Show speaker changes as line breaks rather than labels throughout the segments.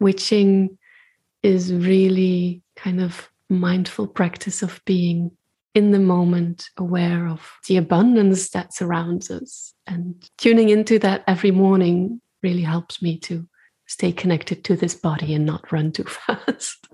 witching is really kind of mindful practice of being in the moment, aware of the abundance that surrounds us. And tuning into that every morning really helps me to stay connected to this body and not run too fast.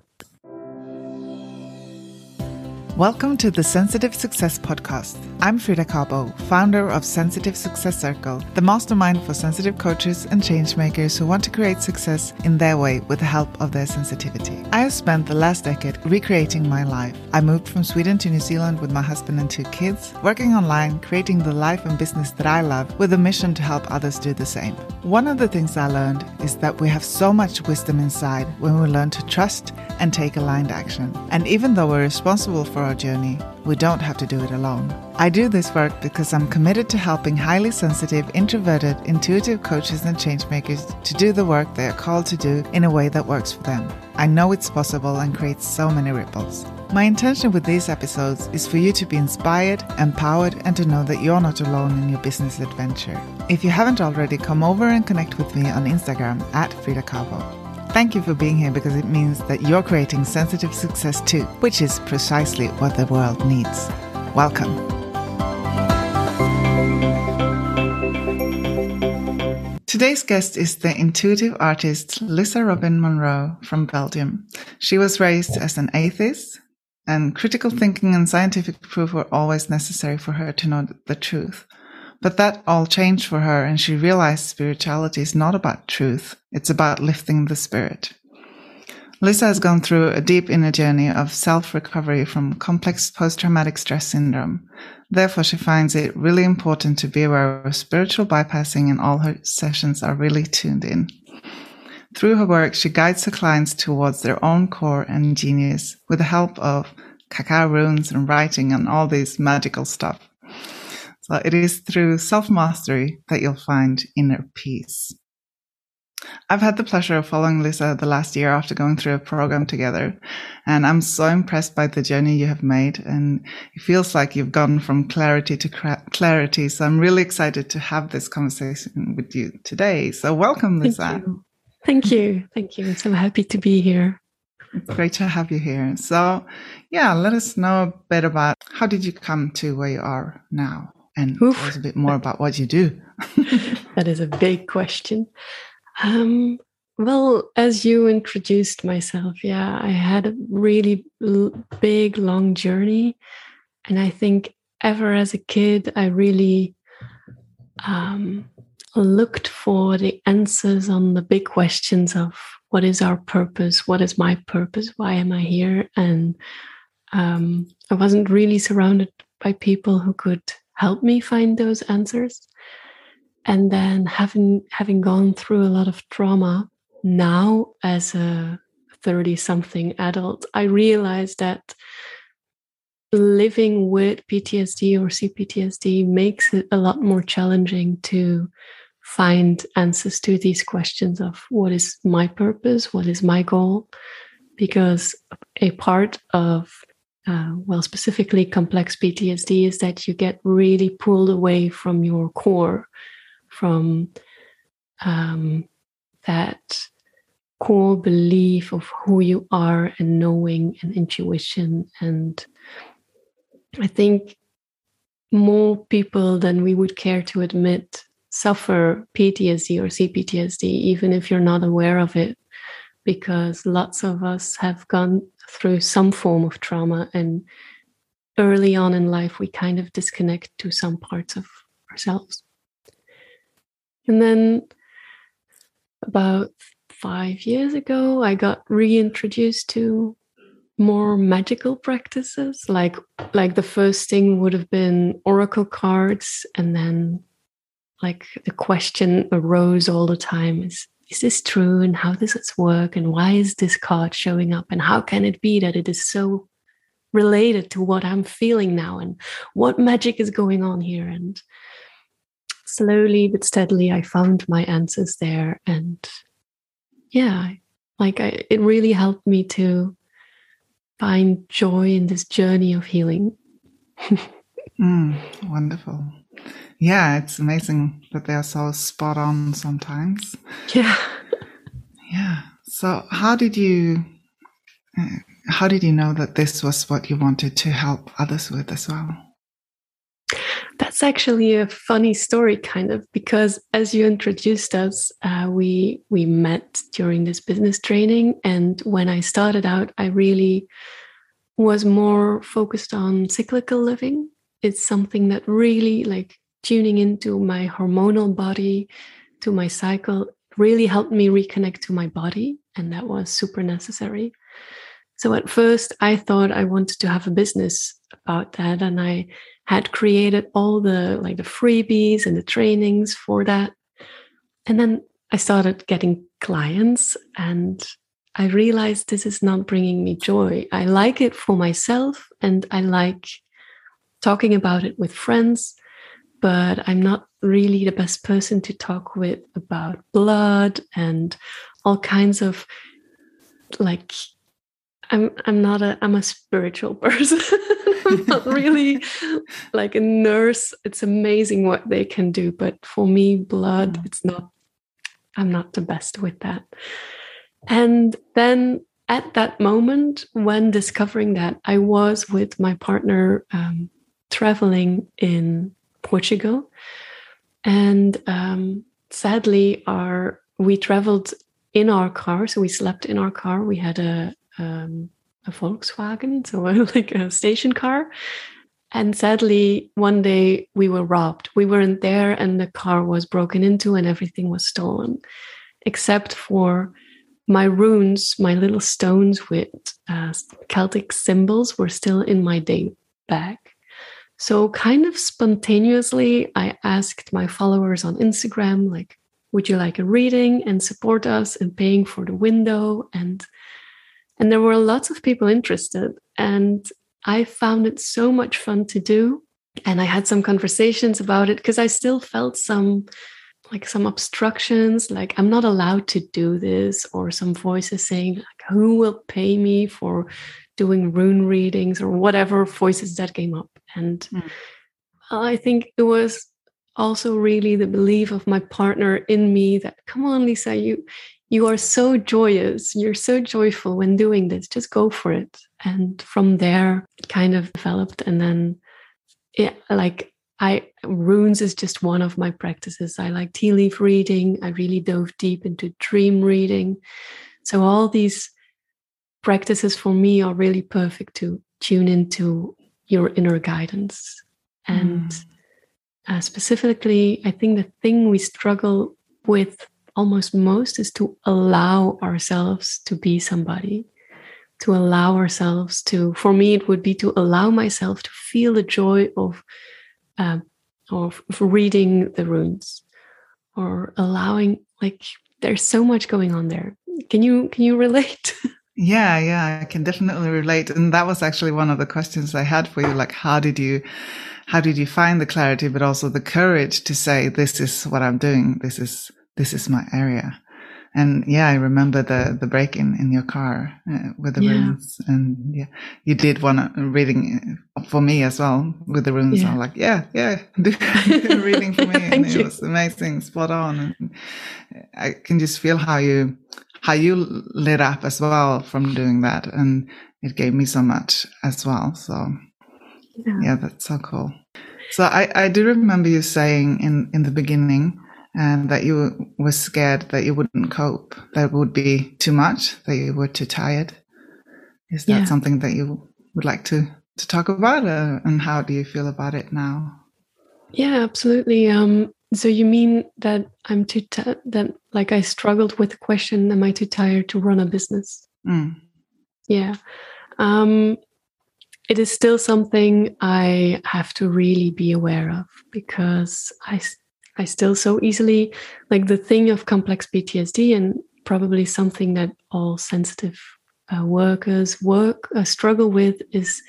Welcome to the Sensitive Success Podcast. I'm Frida Kabo, founder of Sensitive Success Circle, the mastermind for sensitive coaches and changemakers who want to create success in their way with the help of their sensitivity. I have spent the last decade recreating my life. I moved from Sweden to New Zealand with my husband and two kids, working online, creating the life and business that I love with a mission to help others do the same. One of the things I learned is that we have so much wisdom inside when we learn to trust and take aligned action. And even though we're responsible for our journey, we don't have to do it alone. I do this work because I'm committed to helping highly sensitive, introverted, intuitive coaches and changemakers to do the work they are called to do in a way that works for them. I know it's possible and creates so many ripples. My intention with these episodes is for you to be inspired, empowered, and to know that you're not alone in your business adventure. If you haven't already, come over and connect with me on Instagram at Frida Kabo. Thank you for being here because it means that you're creating sensitive success too, which is precisely what the world needs. Welcome. Today's guest is the intuitive artist Lyssa Robyn Monroe from Belgium. She was raised as an atheist, and critical thinking and scientific proof were always necessary for her to know the truth. But that all changed for her, and she realized spirituality is not about truth, it's about lifting the spirit. Lyssa has gone through a deep inner journey of self recovery from complex post traumatic stress syndrome. Therefore, she finds it really important to be aware of spiritual bypassing, and all her sessions are really tuned in. Through her work, she guides her clients towards their own core and genius with the help of cacao runes and writing and all this magical stuff. So it is through self mastery that you'll find inner peace. I've had the pleasure of following Lyssa the last year after going through a program together, and I'm so impressed by the journey you have made. And it feels like you've gone from clarity to clarity. So I'm really excited to have this conversation with you today. So welcome, Lyssa.
Thank you. Thank you. Thank you. I'm so happy to be here.
It's great to have you here. So, yeah, let us know a bit about how did you come to where you are now? And Oof. tell us a bit more about what you do.
that is a big question. Um, well, as you introduced myself, yeah, I had a really big, long journey. And I think ever as a kid, I really um, looked for the answers on the big questions of what is our purpose? What is my purpose? Why am I here? And um, I wasn't really surrounded by people who could help me find those answers. And then having having gone through a lot of trauma now as a 30 something adult, I realized that living with PTSD or CPTSD makes it a lot more challenging to find answers to these questions of what is my purpose, what is my goal, because a part of uh, well, specifically complex PTSD, is that you get really pulled away from your core, from um, that core belief of who you are and knowing and intuition. And I think more people than we would care to admit suffer PTSD or CPTSD, even if you're not aware of it, because lots of us have gone through some form of trauma and early on in life we kind of disconnect to some parts of ourselves. And then about five years ago i got reintroduced to more magical practices like like the first thing would have been oracle cards and then like the question arose all the time is is this true and how does this work and why is this card showing up and how can it be that it is so related to what I'm feeling now and what magic is going on here? And slowly but steadily I found my answers there and yeah like I, it really helped me to find joy in this journey of healing.
Mm, wonderful yeah, it's amazing that they're so spot on sometimes.
Yeah.
Yeah. So, how did you uh, how did you know that this was what you wanted to help others with as well?
That's actually a funny story, kind of, because as you introduced us, uh, we we met during this business training, and when I started out, I really was more focused on cyclical living. It's something that really, like, tuning into my hormonal body, to my cycle, really helped me reconnect to my body, and that was super necessary. So at first, I thought I wanted to have a business about that, and I had created all the like the freebies and the trainings for that. And then I started getting clients, and I realized this is not bringing me joy. I like it for myself, and I like talking about it with friends, but I'm not really the best person to talk with about blood and all kinds of like I'm I'm not a I'm a spiritual person. I'm not really like a nurse. It's amazing what they can do, but for me, blood, mm. it's not. I'm not the best with that. And then at that moment, when discovering that, I was with my partner um, traveling in Portugal, and um, sadly, our we traveled in our car, so we slept in our car. We had a um, a Volkswagen, so like a station car. And sadly, one day we were robbed. We weren't there, and the car was broken into, and everything was stolen, except for my runes, my little stones with uh, Celtic symbols, were still in my day bag. So, kind of spontaneously, I asked my followers on Instagram, like, would you like a reading and support us in paying for the window and and there were lots of people interested. And I found it so much fun to do. And I had some conversations about it because I still felt some like some obstructions like i'm not allowed to do this or some voices saying like who will pay me for doing rune readings or whatever voices that came up. And mm. i think it was also really the belief of my partner in me that come on Lyssa you you are so joyous. You're so joyful when doing this. Just go for it. And from there kind of developed. And then yeah like i runes is just one of my practices. I like tea leaf reading. I really dove deep into dream reading. So all these practices for me are really perfect to tune into your inner guidance. And mm. uh, specifically i think the thing we struggle with almost most is to allow ourselves to be somebody to allow ourselves to for me it would be to allow myself to feel the joy of uh, of reading the runes or allowing like there's so much going on there. Can you can you relate
yeah yeah i can definitely relate and that was actually one of the questions i had for you like how did you how did you find the clarity but also the courage to say this is what i'm doing this is this is my area. And yeah, I remember the, the break in, in your car uh, with the yeah. runes and yeah, you did one uh, reading uh, for me as well with the runes. Yeah. I'm like, yeah, yeah, do reading for me. and it you. was amazing, spot on. And uh, I can just feel how you, how you lit up as well from doing that. And it gave me so much as well. So yeah, yeah that's so cool. So I, I do remember you saying in, in the beginning, and that you were scared that you wouldn't cope, that it would be too much, that you were too tired. Is that yeah. something that you would like to, to talk about? Uh, and how do you feel about it now?
Yeah, absolutely. Um, so you mean that I'm too t- that like I struggled with the question, am I too tired to run a business? Mm. Yeah. Um, it is still something I have to really be aware of because I I still so easily like the thing of complex PTSD and probably something that all sensitive uh, workers work uh, struggle with is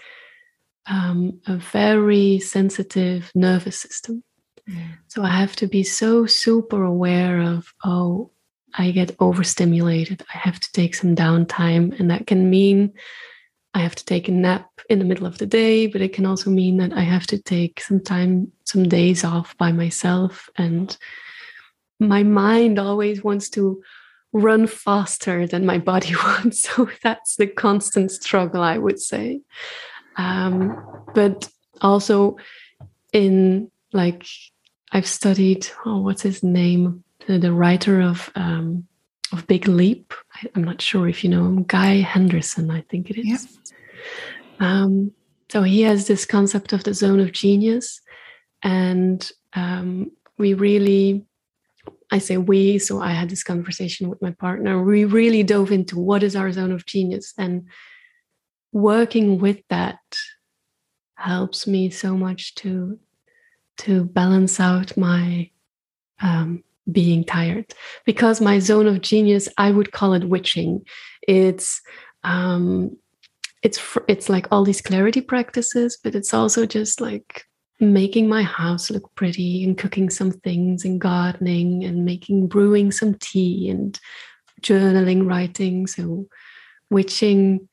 um, a very sensitive nervous system. Mm. So I have to be so super aware of oh I get overstimulated. I have to take some downtime, and that can mean I have to take a nap in the middle of the day, but it can also mean that I have to take some time, some days off by myself. And my mind always wants to run faster than my body wants. So that's the constant struggle, I would say. Um, but also in like I've studied oh what's his name? The, the writer of um, of Big Leap. I, am not sure if you know him. Guy Henderson I think it is.
Yep.
um, so he has this concept of the zone of genius. And um, we really I say we so I had this conversation with my partner. We really dove into what is our zone of genius. And working with that helps me so much to to balance out my um, being tired. Because my zone of genius i would call it witching. It's um it's it's like all these clarity practices but it's also just like making my house look pretty and cooking some things and gardening and making brewing some tea and journaling writing. So witching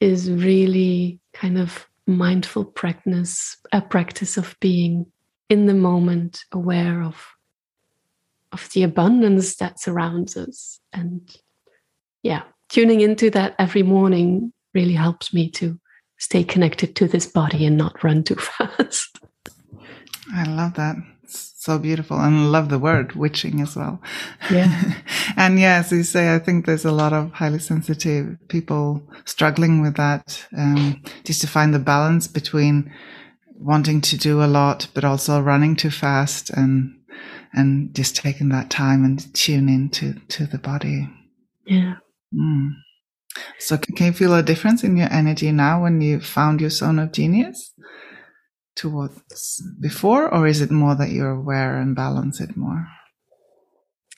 is really kind of mindful practice a practice of being in the moment aware of of the abundance that surrounds us. And yeah tuning into that every morning really helps me to stay connected to this body and not run too fast.
I love that. So beautiful. And love the word witching as well.
Yeah.
And yeah as you say i think there's a lot of highly sensitive people struggling with that um, just to find the balance between wanting to do a lot, but also running too fast and and just taking that time and tune into to the body.
Yeah.
Mm. So can you feel a difference in your energy now when you found your zone of genius towards before, or is it more that you're aware and balance it more?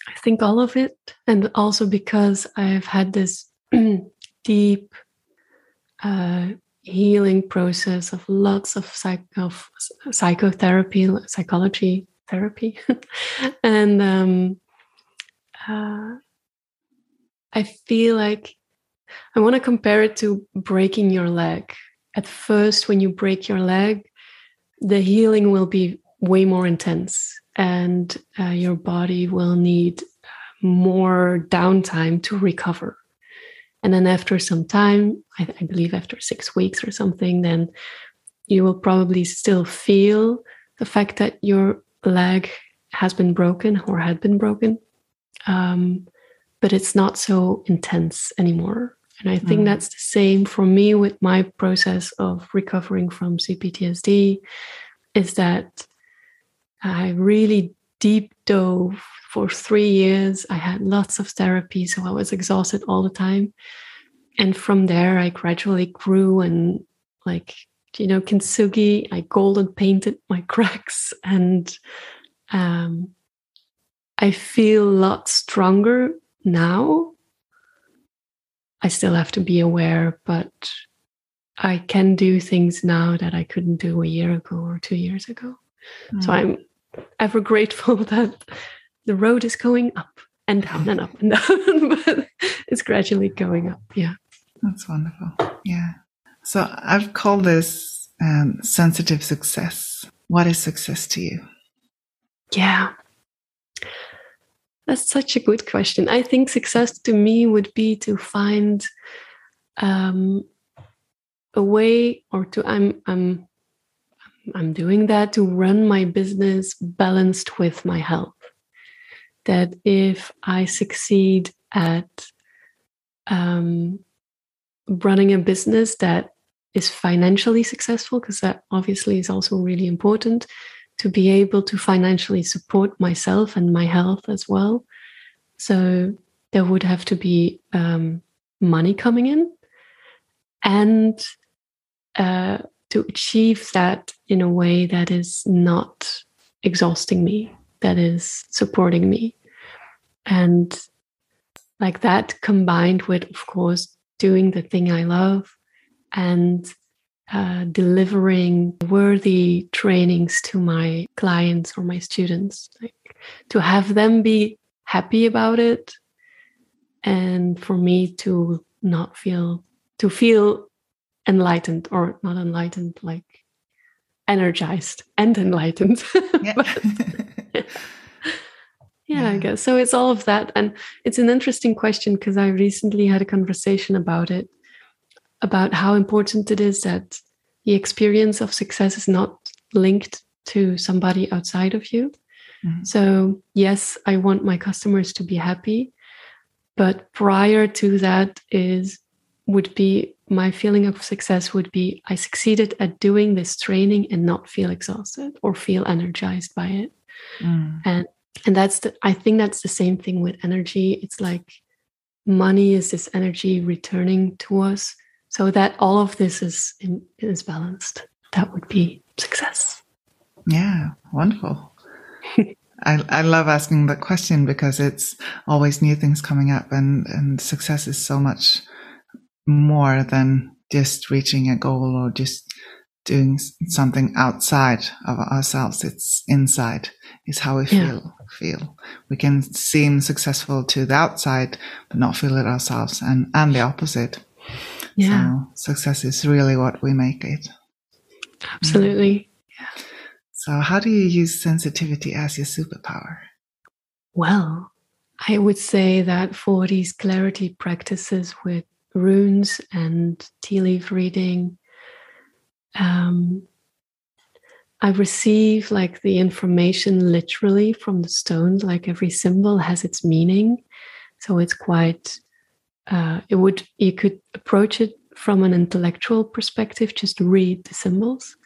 I think all of it, and also because I've had this deep uh, healing process of lots of, psych- of psychotherapy, psychology therapy, and um, uh, I feel like I want to compare it to breaking your leg. At first, when you break your leg, the healing will be way more intense, and uh, your body will need more downtime to recover. And then after some time, I, I believe after six weeks or something, then you will probably still feel the fact that your leg has been broken or had been broken. Um, but it's not so intense anymore. And I think mm. that's the same for me with my process of recovering from CPTSD is that I really deep dove for three years. I had lots of therapy, so I was exhausted all the time. And from there, I gradually grew and, like, you know, kintsugi, I golden painted my cracks. And um, I feel a lot stronger now. I still have to be aware, but I can do things now that I couldn't do a year ago or two years ago. Mm. So I'm ever grateful that the road is going up and down and up and down, but it's gradually going up. Yeah.
That's wonderful. Yeah. So I've called this um, sensitive success. What is success to you?
Yeah. That's such a good question. I think success to me would be to find um, a way or to I'm I'm I'm doing that to run my business balanced with my health. That if I succeed at um, running a business that is financially successful, because that obviously is also really important to be able to financially support myself and my health as well. So there would have to be um, money coming in and uh, to achieve that in a way that is not exhausting me, that is supporting me. And like that combined with, of course, doing the thing I love and uh, delivering worthy trainings to my clients or my students, like to have them be happy about it and for me to not feel to feel enlightened or not enlightened like energized and enlightened
yeah.
yeah, I guess. So it's all of that. And it's an interesting question because I recently had a conversation about it, about how important it is that the experience of success is not linked to somebody outside of you. Mm-hmm. So, yes, I want my customers to be happy. But prior to that is would be my feeling of success would be I succeeded at doing this training and not feel exhausted or feel energized by it. Mm. And and that's the i think that's the same thing with energy. It's like money is this energy returning to us. So that all of this is in, is balanced. That would be success.
Yeah wonderful. I, I love asking that question because it's always new things coming up and, and success is so much more than just reaching a goal or just doing something outside of ourselves. It's inside is how we feel. Yeah feel. We can seem successful to the outside, but not feel it ourselves, and and the opposite. Yeah, so success is really what we make it.
Absolutely. Yeah.
So, how do you use sensitivity as your superpower?
Well, I would say that for these clarity practices with runes and tea leaf reading, um, I receive like the information literally from the stones, like every symbol has its meaning. So it's quite, uh, it would, you could approach it from an intellectual perspective, just read the symbols.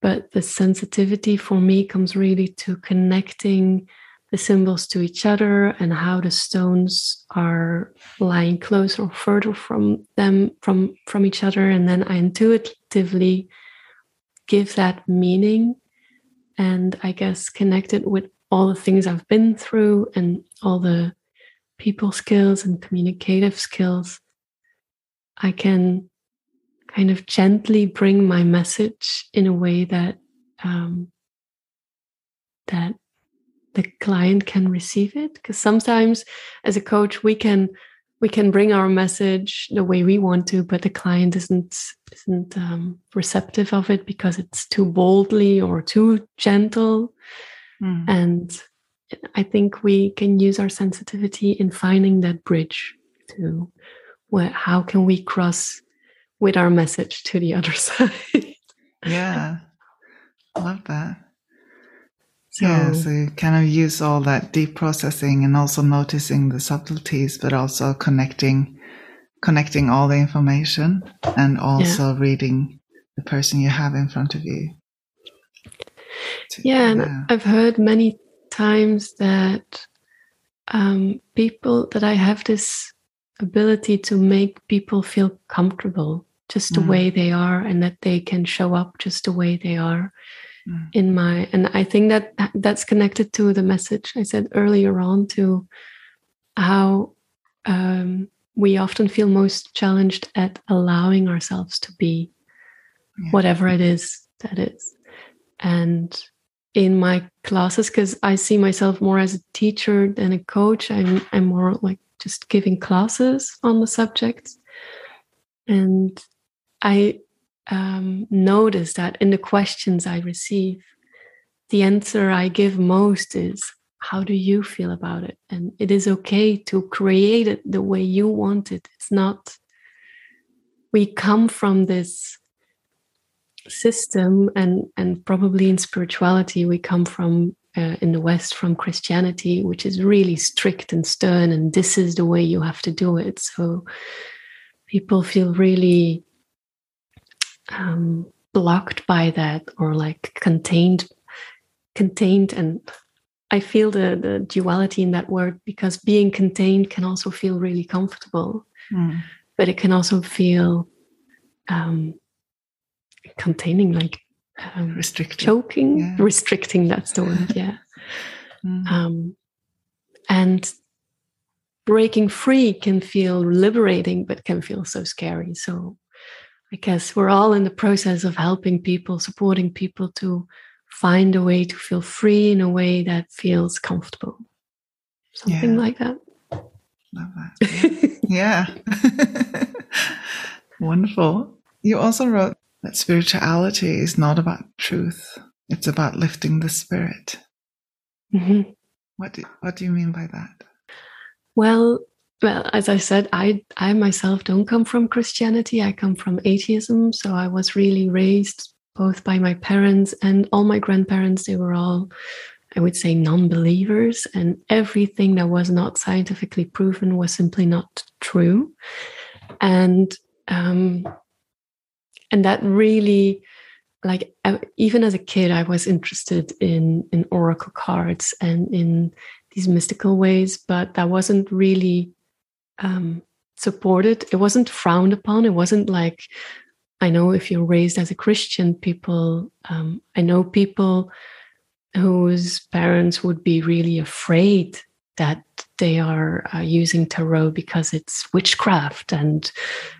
But the sensitivity for me comes really to connecting the symbols to each other and how the stones are lying closer or further from them from from each other. And then i intuitively give that meaning and I guess connect it with all the things I've been through and all the people skills and communicative skills, I can kind of gently bring my message in a way that um, that the client can receive it. Because sometimes, as a coach, we can we can bring our message the way we want to, but the client isn't isn't um, receptive of it because it's too boldly or too gentle. Mm. And I think we can use our sensitivity in finding that bridge to where how can we cross with our message to the other side.
yeah, love that. So, yeah, so kind of use all that deep processing and also noticing the subtleties, but also connecting, connecting all the information and also yeah. reading the person you have in front of you.
Yeah, and I've heard many times that um, people that I have this ability to make people feel comfortable just the mm. way they are, and that they can show up just the way they are mm. in my and i think that that's connected to the message i said earlier on to how um, we often feel most challenged at allowing ourselves to be yeah. whatever it is that is and in my classes because i see myself more as a teacher than a coach i'm i'm more like just giving classes on the subject and i um, notice that in the questions I receive, the answer I give most is, How do you feel about it? And it is okay to create it the way you want it. It's not, we come from this system and and probably in spirituality we come from uh, in the west from christianity which is really strict and stern and this is the way you have to do it so people feel really um, blocked by that or like contained contained and i feel the the duality in that word because being contained can also feel really comfortable mm. but it can also feel um containing like um, restricting choking yeah. restricting that's the word yeah mm. um and breaking free can feel liberating but can feel so scary so I guess we're all in the process of helping people, supporting people to find a way to feel free in a way that feels comfortable. Something yeah. like that.
Love that. yeah. Wonderful. You also wrote that spirituality is not about truth, it's about lifting the spirit. Mm-hmm. What do, what do you mean by that?
Well, well, as I said, I I myself don't come from Christianity. I come from atheism, so I was really raised both by my parents and all my grandparents. They were all, I would say, non-believers, and everything that was not scientifically proven was simply not true. And um, and that really like even as a kid i was interested in in oracle cards and in these mystical ways but that wasn't really um, supported. It wasn't frowned upon. It wasn't like i know if you're raised as a christian people um, i know people whose parents would be really afraid that they are uh, using tarot because it's witchcraft and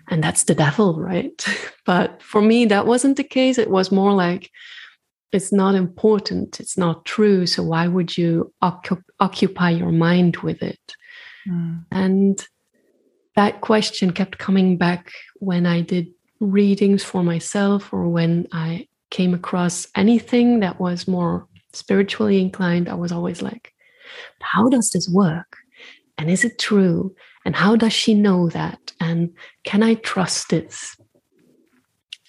and that's the devil right? But for me that wasn't the case. It was more like it's not important. It's not true. So why would you occup- occupy your mind with it? Mm. and that question kept coming back when i did readings for myself or when i came across anything that was more spiritually inclined i was always like how does this work? And is it true? And how does she know that? And can I trust this?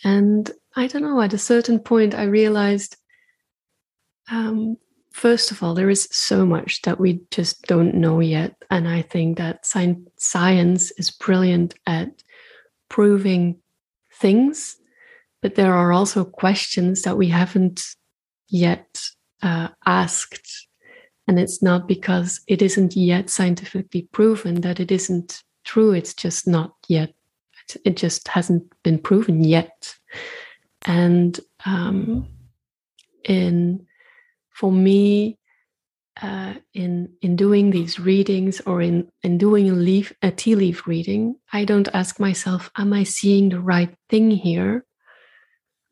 And I don't know, at a certain point, I realized um, first of all, there is so much that we just don't know yet. And I think that science is brilliant at proving things, but there are also questions that we haven't yet uh, asked and it's not because it isn't yet scientifically proven that it isn't true. It's just not yet, it just hasn't been proven yet. And um, in for me, uh, in in doing these readings or in in doing a leaf a tea leaf reading, I don't ask myself, "Am I seeing the right thing here?"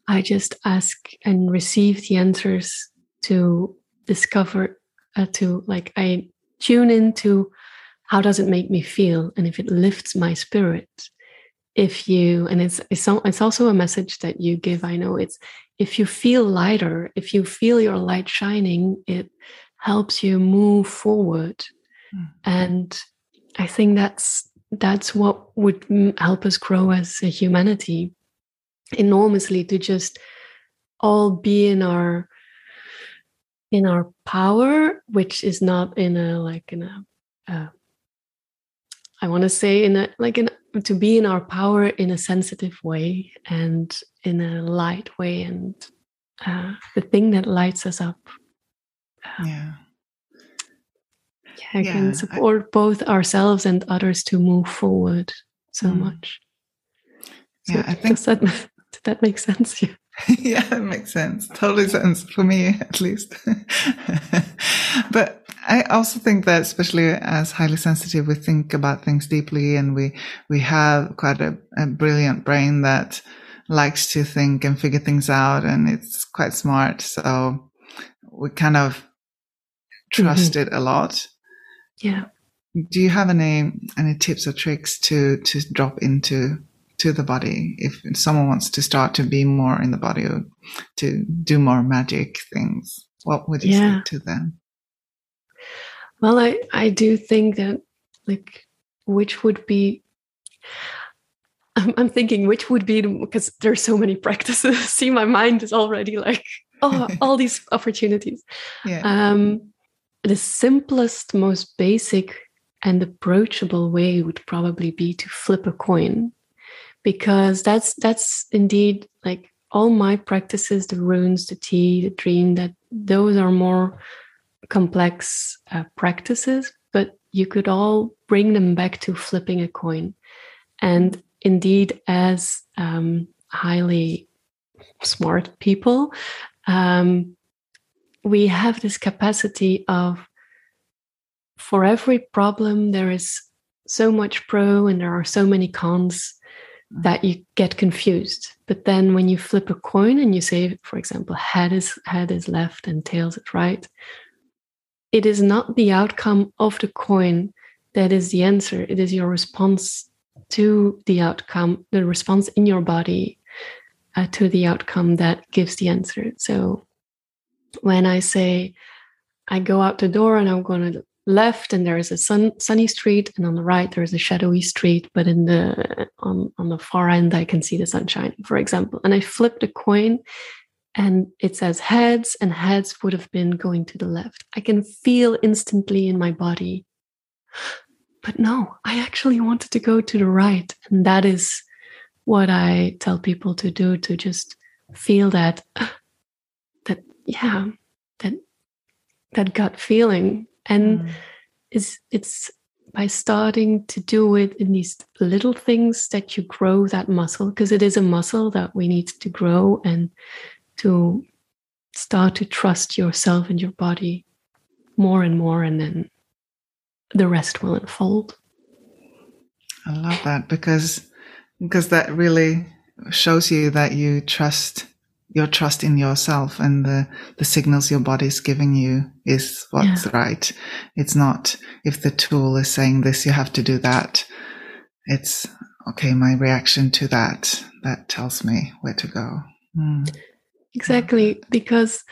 I just ask and receive the answers to discover uh, to like I tune into how does it make me feel and if it lifts my spirit if you and it's it's, it's also a message that you give i know it's if you feel lighter if you feel your light shining it helps you move forward mm. and i think that's that's what would help us grow as a humanity enormously to just all be in our in our power, which is not in a like in a uh, I want to say in a like in to be in our power in a sensitive way and in a light way and uh, the thing that lights us up.
Uh, yeah.
Yeah, yeah, can support I, both ourselves and others to move forward so mm. much.
So yeah, I think
does that, did that make sense? Yeah.
yeah, it makes sense. Totally sense for me, at least. but I also think that, especially as highly sensitive, we think about things deeply, and we we have quite a, a brilliant brain that likes to think and figure things out, and it's quite smart. So we kind of trust mm-hmm. it a lot.
Yeah.
Do you have any any tips or tricks to to drop into to the body. If someone wants to start to be more in the body or to do more magic things what would you yeah. say to them?
Well i i do think that like which would be i'm, I'm thinking which would be because there's so many practices. See my mind is already like oh all these opportunities. Yeah. um the simplest most basic and approachable way would probably be to flip a coin because that's that's indeed like all my practices the runes the tea the dream that those are more complex uh, practices but you could all bring them back to flipping a coin. And indeed as um, highly smart people um, we have this capacity of for every problem there is so much pro and there are so many cons that you get confused. But then when you flip a coin and you say, for example, head is head is left and tails is right, it is not the outcome of the coin that is the answer. It is your response to the outcome, the response in your body uh, to the outcome that gives the answer. So when I say, I go out the door and I'm going to left and there is a sun, sunny street and on the right there is a shadowy street but in the on, on the far end i can see the sunshine for example. And i flipped a coin and it says heads and heads would have been going to the left. I can feel instantly in my body. But no i actually wanted to go to the right. And that is what i tell people to do to just feel that that yeah that that gut feeling and mm. it's it's by starting to do it in these little things that you grow that muscle because it is a muscle that we need to grow and to start to trust yourself and your body more and more and then the rest will unfold
i love that because because that really shows you that you trust your trust in yourself and the, the signals your body is giving you is what's yeah. right. It's not if the tool is saying this, you have to do that. It's okay. My reaction to that, that tells me where to go. Mm.
Exactly. Because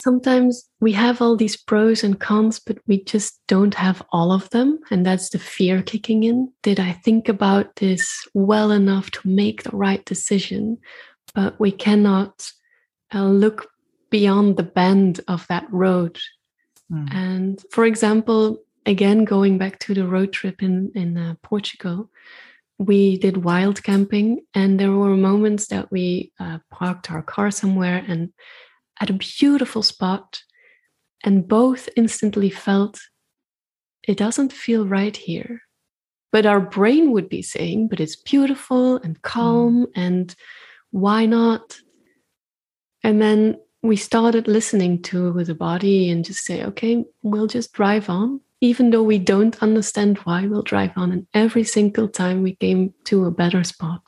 sometimes we have all these pros and cons, but we just don't have all of them. And that's the fear kicking in. Did I think about this well enough to make the right decision? But we cannot uh, look beyond the bend of that road. Mm. And for example, again, going back to the road trip in, in uh, Portugal, we did wild camping, and there were moments that we uh, parked our car somewhere and at a beautiful spot, and both instantly felt it doesn't feel right here. But our brain would be saying, but it's beautiful and calm mm. and why not? And then we started listening to the body and just say, okay, we'll just drive on. Even though we don't understand why, we'll drive on. And every single time we came to a better spot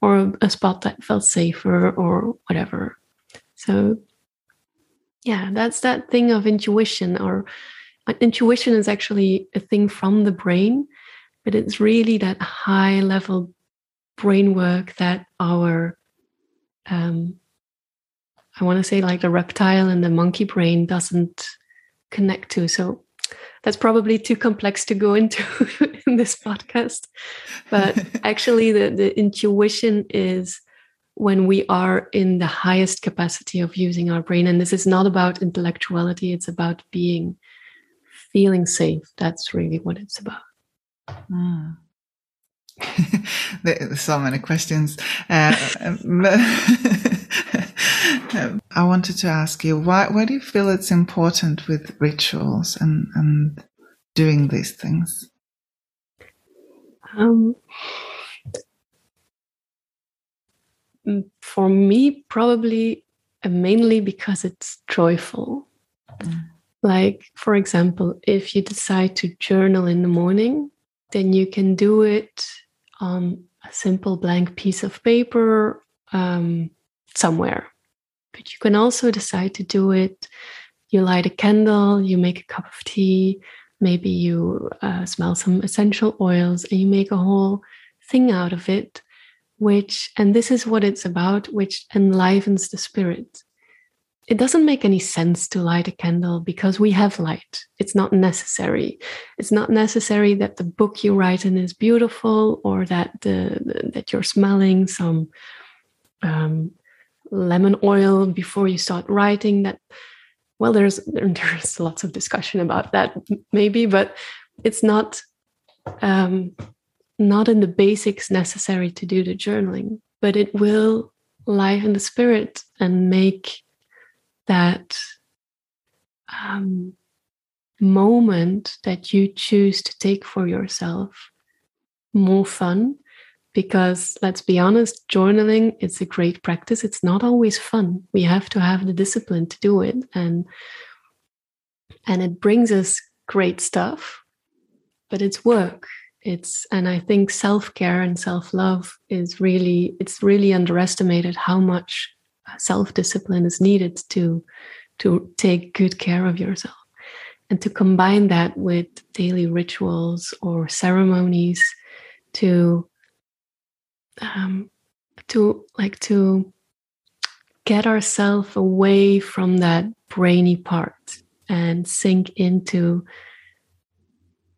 or a spot that felt safer or whatever. So, yeah, that's that thing of intuition. Or uh, intuition is actually a thing from the brain, but it's really that high level brain work that our um, I want to say like the reptile and the monkey brain doesn't connect to. So that's probably too complex to go into in this podcast. But actually, the, the intuition is when we are in the highest capacity of using our brain. And this is not about intellectuality, it's about being, feeling safe. That's really what it's about. Mm.
There's so many questions. Uh, I wanted to ask you why why do you feel it's important with rituals and and doing these things? Um,
for me, probably uh, mainly because it's joyful. Mm. Like, for example, if you decide to journal in the morning, then you can do it on a simple blank piece of paper um, somewhere. But you can also decide to do it. You light a candle, you make a cup of tea, maybe you uh, smell some essential oils, and you make a whole thing out of it, which, and this is what it's about, which enlivens the spirit it doesn't make any sense to light a candle because we have light. It's not necessary. It's not necessary that the book you write in is beautiful or that the, that you're smelling some um, lemon oil before you start writing. That well, there's there's lots of discussion about that maybe, but it's not um, not in the basics necessary to do the journaling. But it will liven the spirit and make that um, moment that you choose to take for yourself more fun? Because let's be honest journaling it's a great practice. It's not always fun. We have to have the discipline to do it and and it brings us great stuff but it's work. It's and i think self-care and self-love is really it's really underestimated how much self discipline is needed to to take good care of yourself. And to combine that with daily rituals or ceremonies to um, to like to get ourselves away from that brainy part and sink into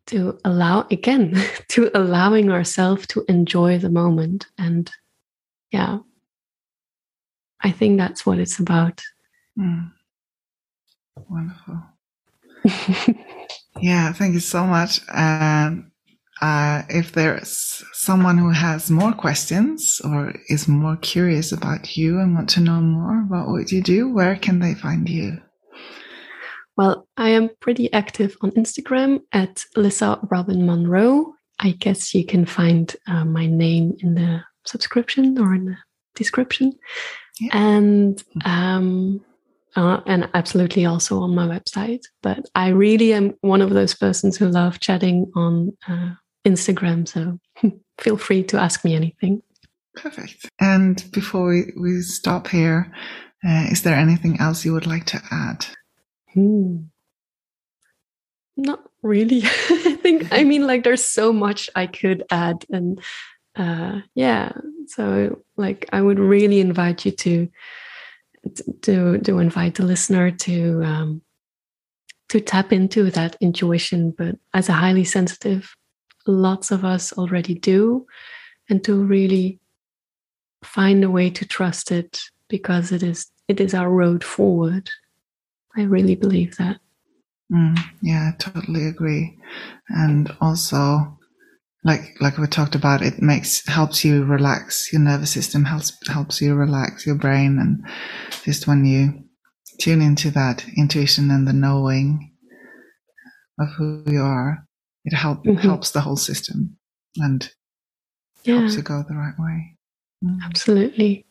to allow again to allowing ourselves to enjoy the moment. And yeah i think that's what it's about
mm. wonderful yeah thank you so much and uh, if there's someone who has more questions or is more curious about you and want to know more about what you do where can they find you
well, I am pretty active on Instagram at Lyssa Robyn Monroe. I guess you can find uh, my name in the subscription or in the description. Yeah. And mm-hmm. um, uh, and absolutely also on my website. But I really am one of those persons who love chatting on uh, Instagram. So feel free to ask me anything.
Perfect. And before we, we stop here, uh, is there anything else you would like to add?
Hmm. Not really. I think, I mean, like, there's so much I could add. And uh, yeah, so like, I would really invite you to. To, to invite the listener to um, to tap into that intuition, but as a highly sensitive, lots of us already do, and to really find a way to trust it because it is it is our road forward I really believe that.
Mm, yeah, I totally agree. And also, like like we talked about, it makes helps you relax. Your nervous system helps helps you relax your brain, and just when you tune into that intuition and the knowing of who you are, it help mm-hmm. helps the whole system and yeah. helps you go the right way.
Mm. Absolutely.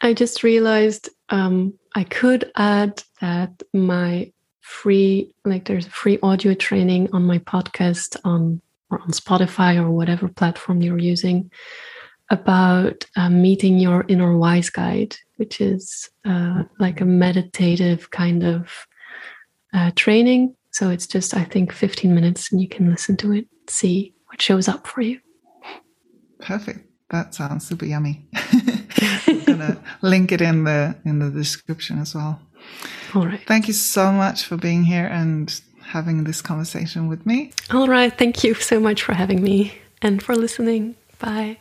I just realized um, I could add that my free, like there's a free audio training on my podcast on or on Spotify or whatever platform you're using about uh, meeting your inner wise guide, which is uh, like a meditative kind of uh, training. So it's just, I think, 15 minutes and you can listen to it, see what shows up for you.
Perfect. That sounds super yummy. I'm gonna link it in the in the description as well.
All right.
Thank you so much for being here and having this conversation with me.
All right. Thank you so much for having me and for listening. Bye.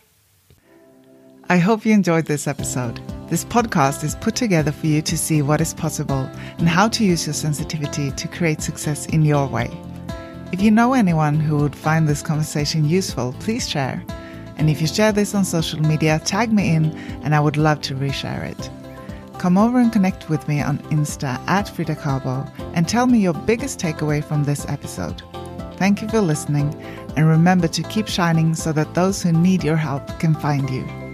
I hope you enjoyed this episode. This podcast is put together for you to see what is possible and how to use your sensitivity to create success in your way. If you know anyone who would find this conversation useful, please share. And if you share this on social media, tag me in and I would love to reshare it. Come over and connect with me on Insta at Frida Kabo and tell me your biggest takeaway from this episode. Thank you for listening and remember to keep shining so that those who need your help can find you.